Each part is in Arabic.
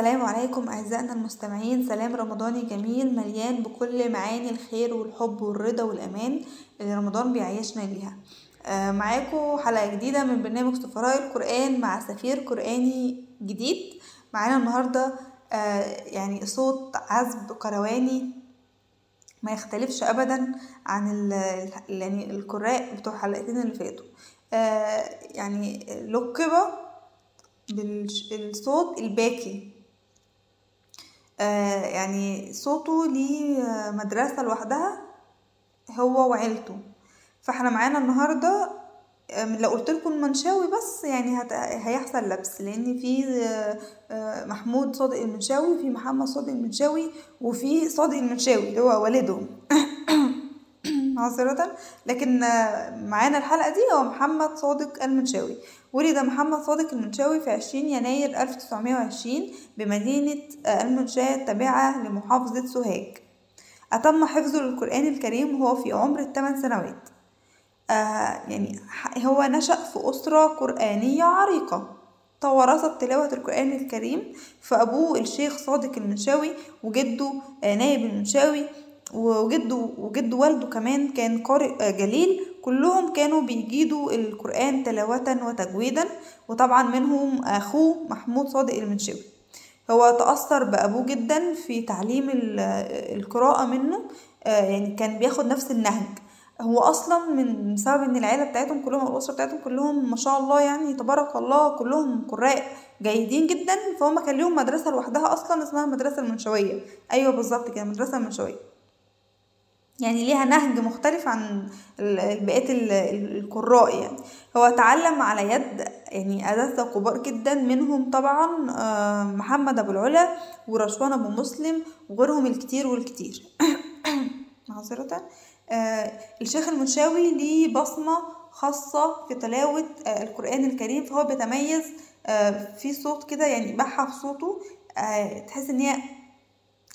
السلام عليكم أعزائنا المستمعين. سلام رمضاني جميل مليان بكل معاني الخير والحب والرضا والأمان اللي رمضان بيعيشنا ليها آه، معاكم حلقة جديدة من برنامج سفراء القرآن مع سفير قرآني جديد. معانا النهاردة آه، يعني صوت عذب كرواني ما يختلفش أبدا عن يعني القراء بتوع الحلقتين اللي فاتوا. آه، يعني لقب بالصوت الباكي. يعني صوته ليه مدرسة لوحدها هو وعيلته. فاحنا معانا النهاردة آم، لو قلت لكم المنشاوي بس يعني هت... هيحصل لبس لأن في آه، آه، محمود صادق المنشاوي في محمد صادق المنشاوي وفي صادق المنشاوي اللي هو والدهم. معذرة. لكن معانا الحلقة دي هو محمد صادق المنشاوي. ولد محمد صادق المنشاوي في 20 يناير 1920 بمدينة آه، المنشأة التابعة لمحافظة سوهاج. أتم حفظه للقرآن الكريم وهو في عمر الثمان سنوات. آه يعني هو نشأ في أسرة قرآنية عريقة. توارثت تلاوة القرآن الكريم فأبوه الشيخ صادق المنشاوي وجده آه، نايب المنشاوي. وجده وجد والده كمان كان قارئ آه، جليل. كلهم كانوا بيجيدوا القرآن تلاوة وتجويدا وطبعا منهم أخوه محمود صادق المنشاوي هو تأثر بأبوه جدا في تعليم ال- القراءة منه آه، يعني كان بياخد نفس النهج. هو أصلا من بسبب إن العيلة بتاعتهم كلهم الأسرة بتاعتهم كلهم ما شاء الله يعني تبارك الله كلهم قراء جيدين جدا. فهم كان ليهم مدرسة لوحدها أصلا اسمها المدرسة المنشوية. أيوه بالظبط كده المدرسة المنشوية. يعني ليها نهج مختلف عن بقية ال- ال- القراء يعني. هو اتعلم على يد يعني أساتذة كبار جدا منهم طبعا آه، محمد أبو العلا ورشوان أبو مسلم وغيرهم الكتير والكتير. معذرة. آه، الشيخ المنشاوي ليه بصمة خاصة في تلاوة آه، القرآن الكريم. فهو بيتميز في صوت كده يعني بحة في صوته تحس إن هي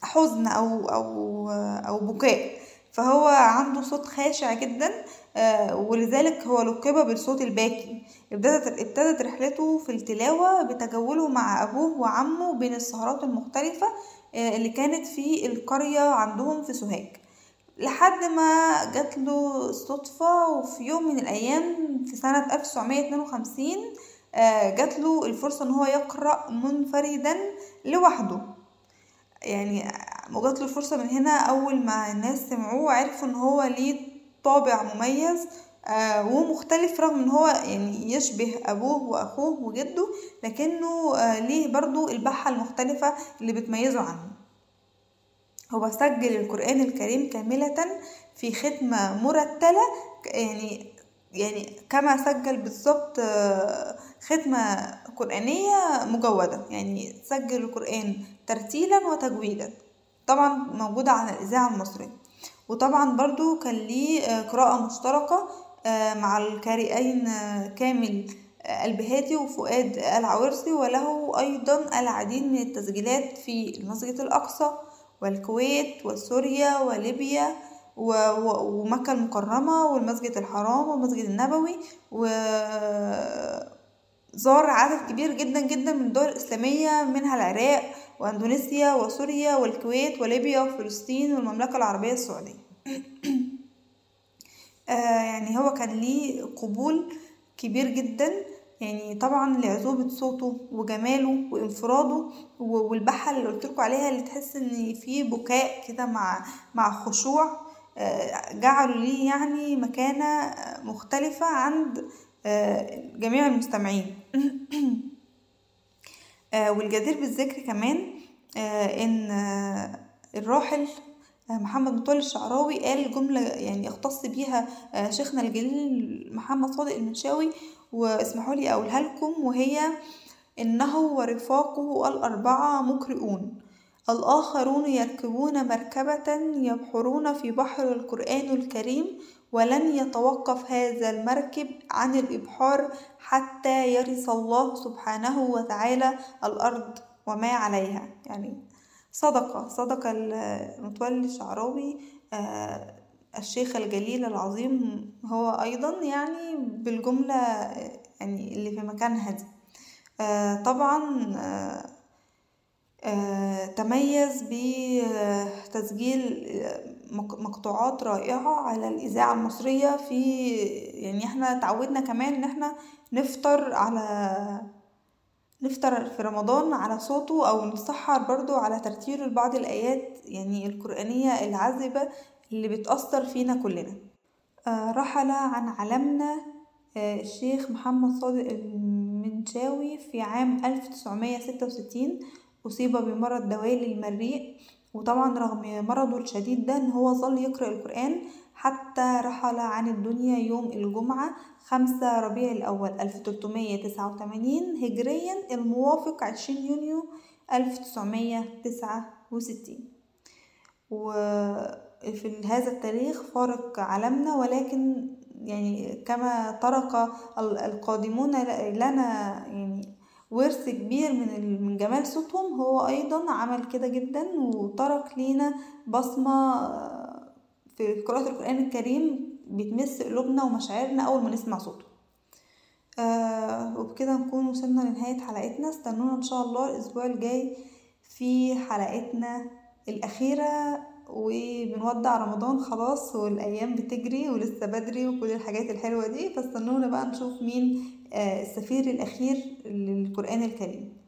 حزن أو أو أو بكاء. فهو عنده صوت خاشع جدا آه، ولذلك هو لقب بالصوت الباكي. ابتدت ابتدت رحلته في التلاوة بتجوله مع أبوه وعمه بين السهرات المختلفة آه، اللي كانت في القرية عندهم في سوهاج. لحد ما جات له الصدفة وفي يوم من الأيام في سنة 1952 آه، جات له الفرصة إن هو يقرأ منفردا لوحده. يعني وجات له الفرصة من هنا أول ما الناس سمعوه عرفوا إن هو ليه طابع مميز آه ومختلف رغم إن هو يعني يشبه أبوه وأخوه وجده لكنه آه ليه برضو البحة المختلفة اللي بتميزه عنه. هو سجل القرآن الكريم كاملة في ختمة مرتلة يعني يعني كما سجل بالظبط آه، ختمة قرآنية مجودة يعني سجل القرآن ترتيلا وتجويدا. طبعا موجودة على الإذاعة المصرية. وطبعا برضو كان ليه آه، قراءة مشتركة آه، مع القارئين آه، كامل البهاتي وفؤاد العويرسي وله أيضا العديد من التسجيلات في المسجد الأقصى والكويت وسوريا وليبيا ومكة المكرمة والمسجد الحرام والمسجد النبوي وزار عدد كبير جدا جدا من الدول الإسلامية منها العراق وأندونيسيا وسوريا والكويت وليبيا وفلسطين والمملكة العربية السعودية. آه يعني هو كان ليه قبول كبير جدا يعني طبعا لعذوبة صوته وجماله وانفراده والبحة اللي قلتلكوا عليها اللي تحس إن في بكاء كده مع مع خشوع. آه، جعلوا ليه يعني مكانة مختلفة عند جميع المستمعين. آه، والجدير بالذكر كمان آه، إن آه، الراحل آه، محمد مطول الشعراوي قال جملة يعني اختص بيها آه، شيخنا الجليل محمد صادق المنشاوي واسمحوا لي أقولها لكم وهي إنه ورفاقه الأربعة مقرئون الآخرون يركبون مركبة يبحرون في بحر القرآن الكريم ولن يتوقف هذا المركب عن الإبحار حتى يرث الله سبحانه وتعالى الأرض وما عليها. يعني صدق صدق المتولي الشعراوي آه، الشيخ الجليل العظيم هو أيضا يعني بالجملة يعني اللي في مكانها دي. آه، طبعا آه، تميز بتسجيل مقطوعات رائعة على الإذاعة المصرية في يعني إحنا تعودنا كمان إن إحنا نفطر على نفطر في رمضان على صوته أو نتسحر برضو على ترتيل بعض الآيات يعني القرآنية العذبة اللي بتأثر فينا كلنا. رحل عن عالمنا الشيخ محمد صادق المنشاوي في عام 1966 أصيب بمرض دوالي المريء. وطبعا رغم مرضه الشديد ده إن هو ظل يقرأ القرآن حتى رحل عن الدنيا يوم الجمعة خمسة ربيع الأول ألف تسعة وتمانين هجريا الموافق عشرين يونيو ألف تسعمية تسعة وستين. وفي هذا التاريخ فارق عالمنا ولكن يعني كما ترك القادمون لنا يعني ورث كبير من من جمال صوتهم هو أيضا عمل كده جدا وترك لينا بصمة في قراءة القرآن الكريم بتمس قلوبنا ومشاعرنا أول ما نسمع صوته. آه وبكده نكون وصلنا لنهاية حلقتنا. استنونا إن شاء الله الأسبوع الجاي في حلقتنا الأخيرة. وبنودع رمضان خلاص والأيام بتجري ولسه بدري وكل الحاجات الحلوة دي فاستنونا بقى نشوف مين السفير الأخير للقرآن الكريم.